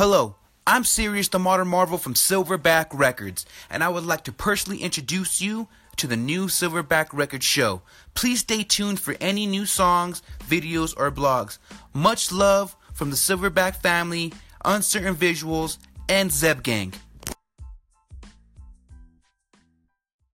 Hello, I'm Sirius the Modern Marvel from Silverback Records, and I would like to personally introduce you to the new Silverback Records show. Please stay tuned for any new songs, videos, or blogs. Much love from the Silverback family, Uncertain Visuals, and Zeb Gang.